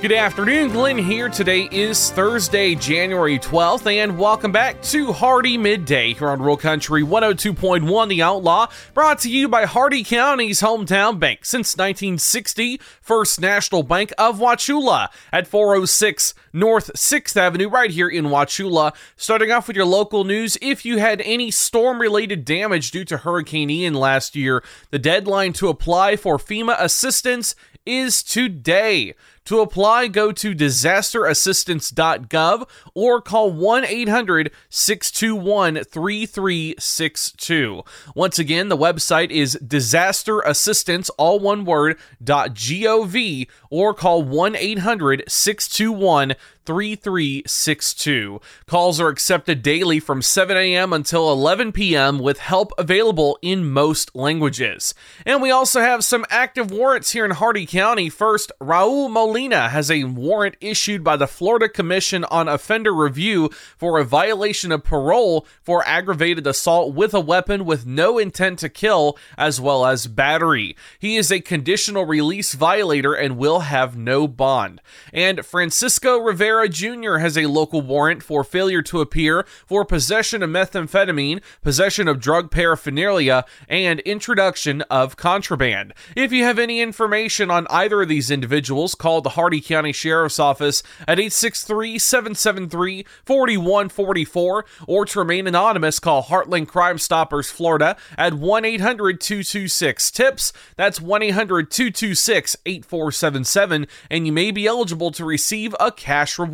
Good afternoon, Glenn here. Today is Thursday, January 12th, and welcome back to Hardee Midday here on Rural Country 102.1 The Outlaw, brought to you by Hardee County's hometown bank since 1960, First National Bank of Wauchula at 406 North 6th Avenue, right here in Wauchula. Starting off with your local news, if you had any storm related damage due to Hurricane Ian last year, the deadline to apply for FEMA assistance is today. To apply, go to disasterassistance.gov or call 1 800 621 3362. Once again, the website is disasterassistance, all one word, .gov or call 1 800 621 3362. Calls are accepted daily from 7 a.m. until 11 p.m. with help available in most languages. And we also have some active warrants here in Hardee County. First, Raul Molina has a warrant issued by the Florida Commission on Offender Review for a violation of parole for aggravated assault with a weapon with no intent to kill, as well as battery. He is a conditional release violator and will have no bond. And Francisco Rivera Jr. has a local warrant for failure to appear for possession of methamphetamine, possession of drug paraphernalia, and introduction of contraband. If you have any information on either of these individuals, call the Hardee County Sheriff's Office at 863 773 4144 or to remain anonymous, call Heartland Crime Stoppers Florida at 1 800 226 TIPS. That's 1 800 226 8477, and you may be eligible to receive a cash reward.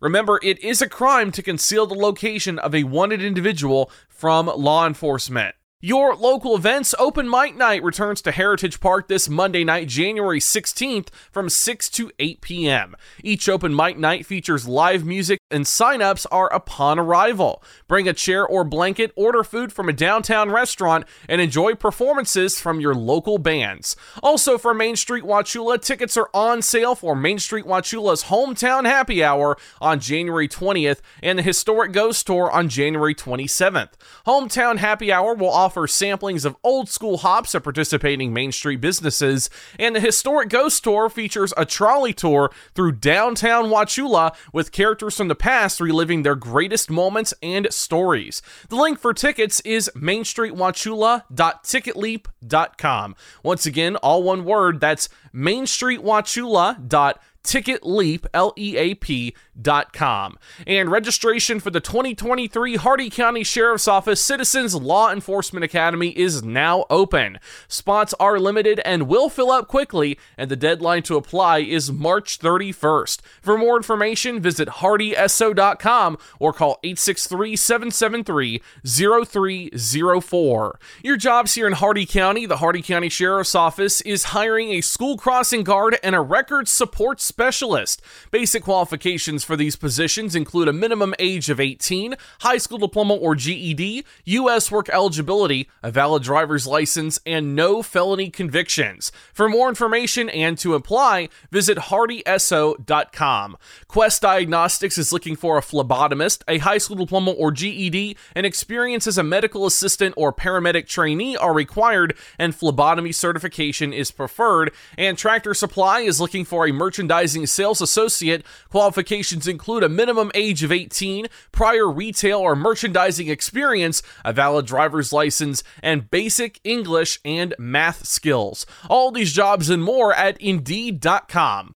Remember, it is a crime to conceal the location of a wanted individual from law enforcement. Your local events Open Mic Night returns to Heritage Park this Monday night, January 16th from 6 to 8 p.m. Each Open Mic Night features live music and sign-ups are upon arrival. Bring a chair or blanket, order food from a downtown restaurant, and enjoy performances from your local bands. Also for Main Street Wauchula, tickets are on sale for Main Street Wauchula's Hometown Happy Hour on January 20th and the Historic Ghost Tour on January 27th. Hometown Happy Hour will offer offer samplings of old school hops at participating Main Street businesses, and the Historic Ghost Tour features a trolley tour through downtown Wauchula with characters from the past reliving their greatest moments and stories. The link for tickets is mainstreetwauchula.ticketleap.com. Once again, all one word, that's mainstreetwauchula.ticketleap.com ticketleap, L-E-A-P, dot com. And registration for the 2023 Hardee County Sheriff's Office Citizens Law Enforcement Academy is now open. Spots are limited and will fill up quickly, and the deadline to apply is March 31st. For more information, visit hardeeso.com or call 863-773-0304. Your jobs here in Hardee County, the Hardee County Sheriff's Office is hiring a school crossing guard and a record support specialist. Basic qualifications for these positions include a minimum age of 18, high school diploma or GED, U.S. work eligibility, a valid driver's license, and no felony convictions. For more information and to apply, visit hardeeso.com. Quest Diagnostics is looking for a phlebotomist, a high school diploma or GED, and experience as a medical assistant or paramedic trainee are required, and phlebotomy certification is preferred. And Tractor Supply is looking for a merchandise Advertising Sales Associate. Qualifications include a minimum age of 18, prior retail or merchandising experience, a valid driver's license, and basic English and math skills. All these jobs and more at Indeed.com.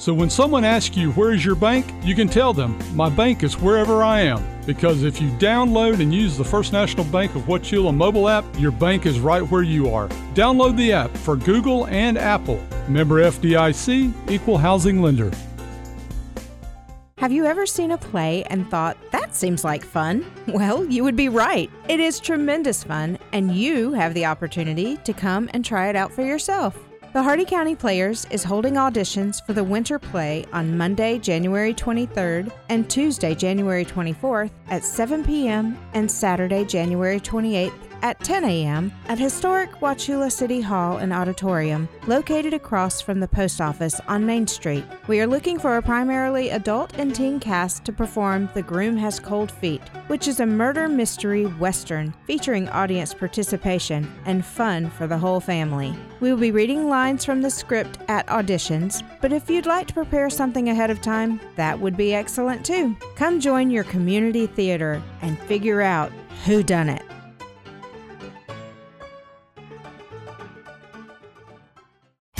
So when someone asks you, Where is your bank? you can tell them, My bank is wherever I am. Because if you download and use the First National Bank of Wauchula mobile app, your bank is right where you are. Download the app for Google and Apple. Member FDIC, Equal Housing Lender. Have you ever seen a play and thought, that seems like fun? Well, you would be right. It is tremendous fun, and you have the opportunity to come and try it out for yourself. The Hardee County Players is holding auditions for the winter play on Monday, January 23rd and Tuesday, January 24th at 7 p.m. and Saturday, January 28th at 10 a.m. at historic Wauchula City Hall and Auditorium, located across from the post office on Main Street. We are looking for a primarily adult and teen cast to perform The Groom Has Cold Feet, which is a murder mystery western featuring audience participation and fun for the whole family. We will be reading lines from the script at auditions, but if you'd like to prepare something ahead of time, that would be excellent too. Come join your community theater and figure out who done it.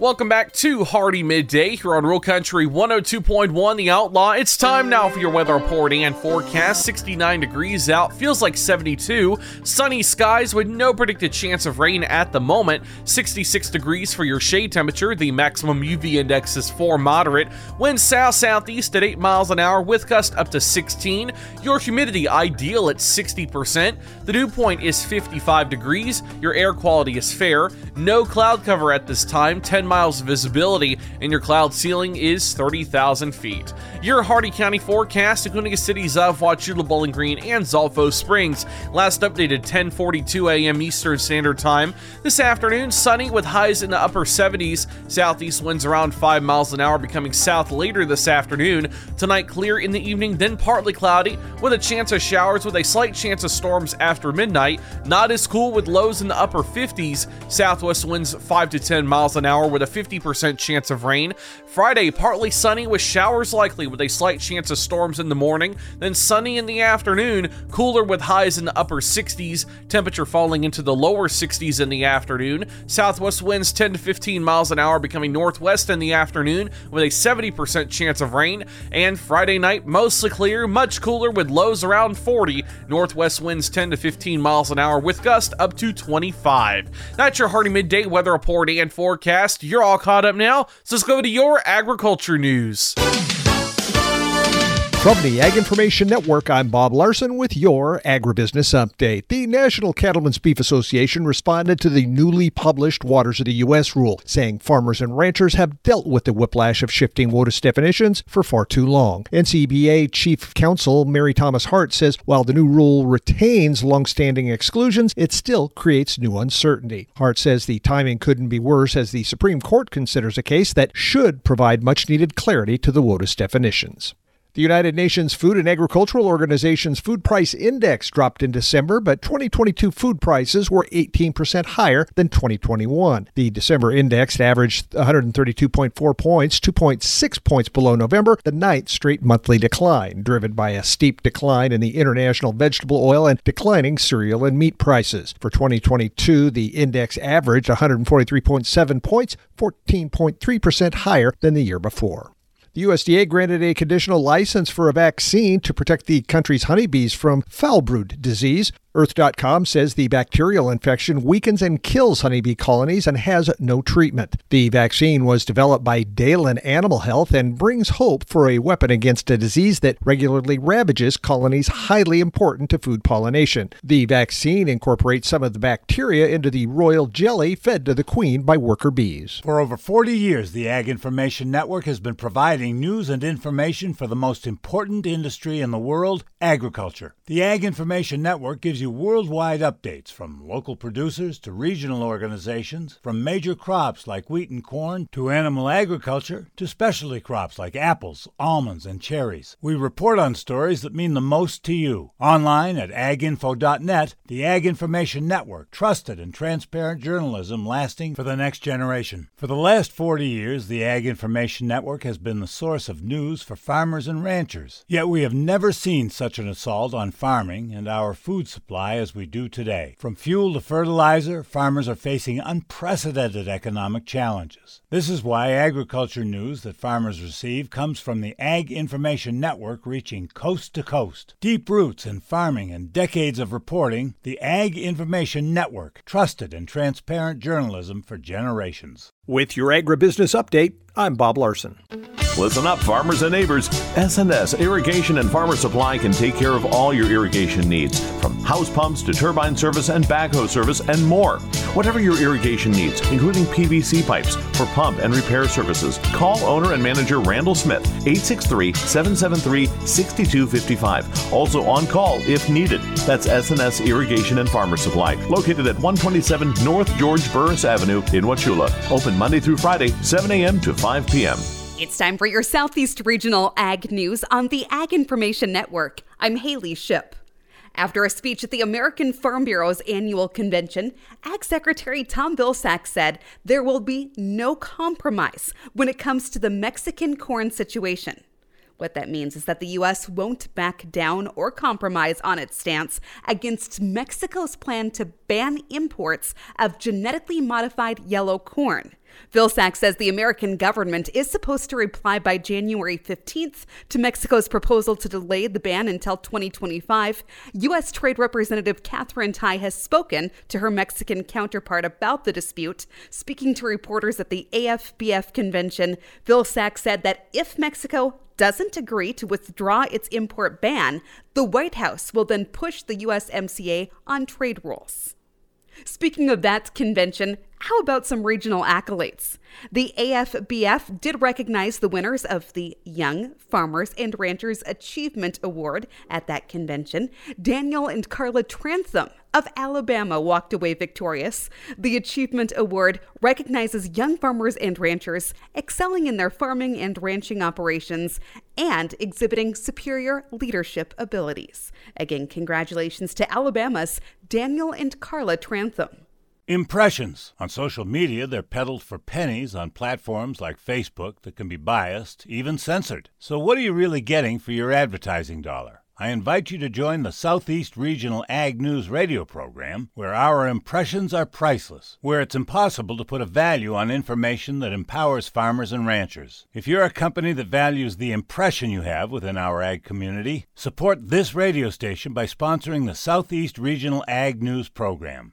Welcome back to Hardee Midday here on Real Country 102.1 The Outlaw. It's time now for your weather report and forecast. 69 degrees out, feels like 72. Sunny skies with no predicted chance of rain at the moment. 66 degrees for your shade temperature. The maximum UV index is 4 moderate. Wind south southeast at 8 miles an hour with gust up to 16. Your humidity ideal at 60%. The dew point is 55 degrees. Your air quality is fair. No cloud cover at this time. 10 miles of visibility, and your cloud ceiling is 30,000 feet. Your Hardee County forecast, including the cities of Wauchula, Bowling Green, and Zolfo Springs. Last updated 10:42 a.m. Eastern Standard Time. This afternoon, sunny with highs in the upper 70s. Southeast winds around 5 miles an hour, becoming south later this afternoon. Tonight, clear in the evening, then partly cloudy, with a chance of showers with a slight chance of storms after midnight. Not as cool with lows in the upper 50s. Southwest winds 5 to 10 miles an hour with a 50% chance of rain. Friday, partly sunny with showers likely with a slight chance of storms in the morning, then sunny in the afternoon, cooler with highs in the upper 60s, temperature falling into the lower 60s in the afternoon. Southwest winds 10 to 15 miles an hour becoming northwest in the afternoon with a 70% chance of rain. And Friday night, mostly clear, much cooler with lows around 40. Northwest winds 10 to 15 miles an hour with gusts up to 25. That's your Hardee Midday weather report and forecast. You're all caught up now, so let's go to your agriculture news. From the Ag Information Network, I'm Bob Larson with your Agribusiness Update. The National Cattlemen's Beef Association responded to the newly published Waters of the U.S. rule, saying farmers and ranchers have dealt with the whiplash of shifting WOTUS definitions for far too long. NCBA Chief Counsel Mary Thomas Hart says while the new rule retains longstanding exclusions, it still creates new uncertainty. Hart says the timing couldn't be worse as the Supreme Court considers a case that should provide much needed clarity to the WOTUS definitions. The United Nations Food and Agricultural Organization's food price index dropped in December, but 2022 food prices were 18% higher than 2021. The December index averaged 132.4 points, 2.6 points below November, the ninth straight monthly decline, driven by a steep decline in the international vegetable oil and declining cereal and meat prices. For 2022, the index averaged 143.7 points, 14.3% higher than the year before. The USDA granted a conditional license for a vaccine to protect the country's honeybees from foul brood disease. Earth.com says the bacterial infection weakens and kills honeybee colonies and has no treatment. The vaccine was developed by Dalan Animal Health and brings hope for a weapon against a disease that regularly ravages colonies highly important to food pollination. The vaccine incorporates some of the bacteria into the royal jelly fed to the queen by worker bees. For over 40 years, the Ag Information Network has been providing news and information for the most important industry in the world, agriculture. The Ag Information Network gives you worldwide updates from local producers to regional organizations, from major crops like wheat and corn to animal agriculture to specialty crops like apples, almonds, and cherries. We report on stories that mean the most to you. Online at aginfo.net, the Ag Information Network, trusted and transparent journalism lasting for the next generation. For the last 40 years, the Ag Information Network has been the source of news for farmers and ranchers. Yet we have never seen such an assault on farming and our food supply as we do today. From fuel to fertilizer, farmers are facing unprecedented economic challenges. This is why agriculture news that farmers receive comes from the Ag Information Network reaching coast to coast. Deep roots in farming and decades of reporting, the Ag Information Network, trusted and transparent journalism for generations. With your agribusiness update, I'm Bob Larson. Listen up, farmers and neighbors. SNS Irrigation and Farmer Supply can take care of all your irrigation needs, from house pumps to turbine service and backhoe service and more. Whatever your irrigation needs, including PVC pipes for pump and repair services, call owner and manager Randall Smith, 863 773 6255. Also on call if needed. That's SNS Irrigation and Farmer Supply, located at 127 North George Burris Avenue in Wauchula. Open Monday through Friday, 7 a.m. to 5 p.m. It's time for your Southeast Regional Ag News on the Ag Information Network. I'm Haley Ship. After a speech at the American Farm Bureau's annual convention, Ag Secretary Tom Vilsack said there will be no compromise when it comes to the Mexican corn situation. What that means is that the U.S. won't back down or compromise on its stance against Mexico's plan to ban imports of genetically modified yellow corn. Vilsack says the American government is supposed to reply by January 15th to Mexico's proposal to delay the ban until 2025. U.S. Trade Representative Katherine Tai has spoken to her Mexican counterpart about the dispute. Speaking to reporters at the AFBF convention, Vilsack said that if Mexico doesn't agree to withdraw its import ban, the White House will then push the USMCA on trade rules. Speaking of that convention, how about some regional accolades? The AFBF did recognize the winners of the Young Farmers and Ranchers Achievement Award at that convention. Daniel and Carla Trantham of Alabama walked away victorious. The Achievement Award recognizes young farmers and ranchers excelling in their farming and ranching operations and exhibiting superior leadership abilities. Again, congratulations to Alabama's Daniel and Carla Trantham. Impressions. On social media, they're peddled for pennies on platforms like Facebook that can be biased, even censored. So, what are you really getting for your advertising dollar? I invite you to join the Southeast Regional Ag News radio program, where our impressions are priceless, where it's impossible to put a value on information that empowers farmers and ranchers. If you're a company that values the impression you have within our ag community, support this radio station by sponsoring the Southeast Regional Ag News program.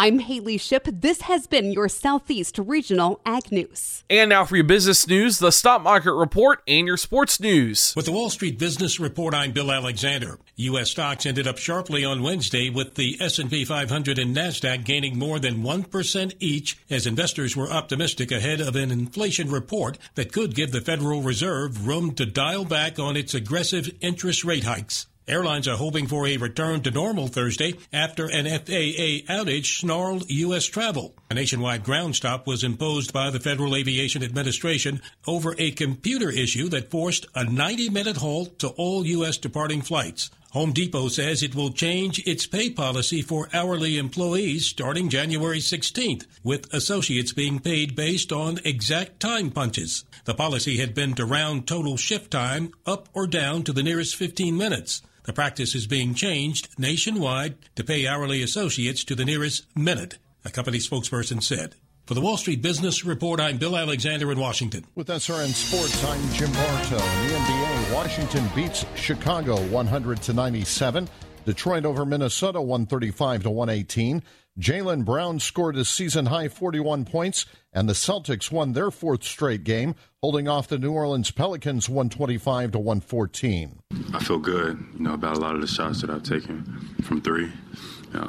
I'm Haley Ship. This has been your Southeast Regional Ag News. And now for your business news, the stock market report, and your sports news. With the Wall Street Business Report, I'm Bill Alexander. U.S. stocks ended up sharply on Wednesday, with the S&P 500 and Nasdaq gaining more than one percent each, as investors were optimistic ahead of an inflation report that could give the Federal Reserve room to dial back on its aggressive interest rate hikes. Airlines are hoping for a return to normal Thursday after an FAA outage snarled U.S. travel. A nationwide ground stop was imposed by the Federal Aviation Administration over a computer issue that forced a 90 minute halt to all U.S. departing flights. Home Depot says it will change its pay policy for hourly employees starting January 16th, with associates being paid based on exact time punches. The policy had been to round total shift time up or down to the nearest 15 minutes. The practice is being changed nationwide to pay hourly associates to the nearest minute, a company spokesperson said. For the Wall Street Business Report, I'm Bill Alexander in Washington. With SRN Sports, I'm Jim Bartow. In the NBA, Washington beats Chicago 100 to 97. Detroit over Minnesota 135 to 118. Jaylen Brown scored a season high 41 points, and the Celtics won their fourth straight game, holding off the New Orleans Pelicans 125 to 114. I feel good, you know, about a lot of the shots that I've taken from three.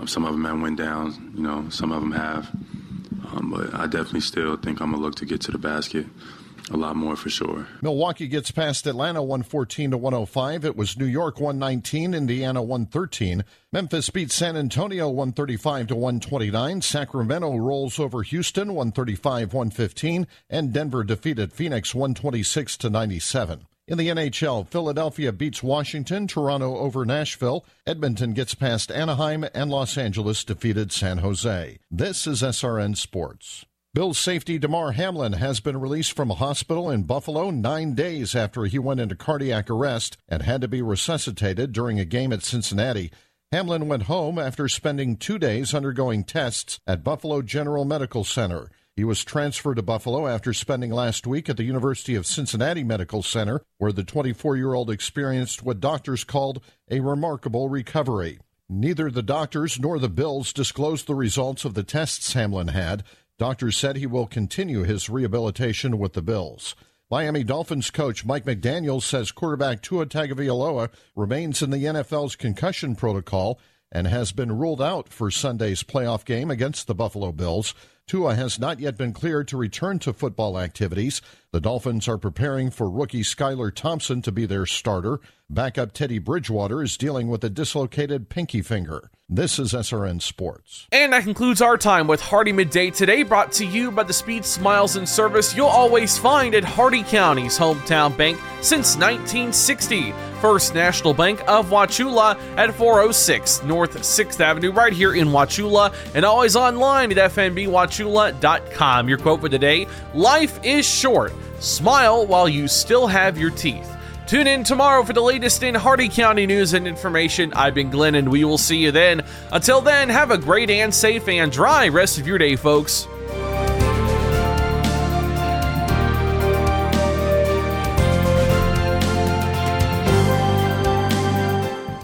Some of them have went down, you know, some of them have. Um, but I definitely still think I'm gonna look to get to the basket a lot more for sure. Milwaukee gets past Atlanta 114 to 105. It was New York 119, Indiana 113. Memphis beats San Antonio 135 to 129. Sacramento rolls over Houston 135 115, and Denver defeated Phoenix 126 to 97. In the NHL, Philadelphia beats Washington, Toronto over Nashville, Edmonton gets past Anaheim, and Los Angeles defeated San Jose. This is SRN Sports. Bills safety Damar Hamlin has been released from a hospital in Buffalo nine days after he went into cardiac arrest and had to be resuscitated during a game at Cincinnati. Hamlin went home after spending two days undergoing tests at Buffalo General Medical Center. He was transferred to Buffalo after spending last week at the University of Cincinnati Medical Center, where the 24 year old experienced what doctors called a remarkable recovery. Neither the doctors nor the Bills disclosed the results of the tests Hamlin had. Doctors said he will continue his rehabilitation with the Bills. Miami Dolphins coach Mike McDaniel says quarterback Tua Tagovailoa remains in the NFL's concussion protocol and has been ruled out for Sunday's playoff game against the Buffalo Bills. Tua has not yet been cleared to return to football activities. The Dolphins are preparing for rookie Skylar Thompson to be their starter. Backup Teddy Bridgewater is dealing with a dislocated pinky finger. This is SRN Sports. And that concludes our time with Hardee Midday today, brought to you by the speed, smiles, and service you'll always find at Hardee County's hometown bank since 1960. First National Bank of Wauchula at 406 North 6th Avenue, right here in Wauchula, and always online at fnbwauchula.com. Your quote for today Life is short. Smile while you still have your teeth. Tune in tomorrow for the latest in Hardee County news and information. I've been Glenn, and we will see you then. Until then, have a great and safe and dry rest of your day, folks.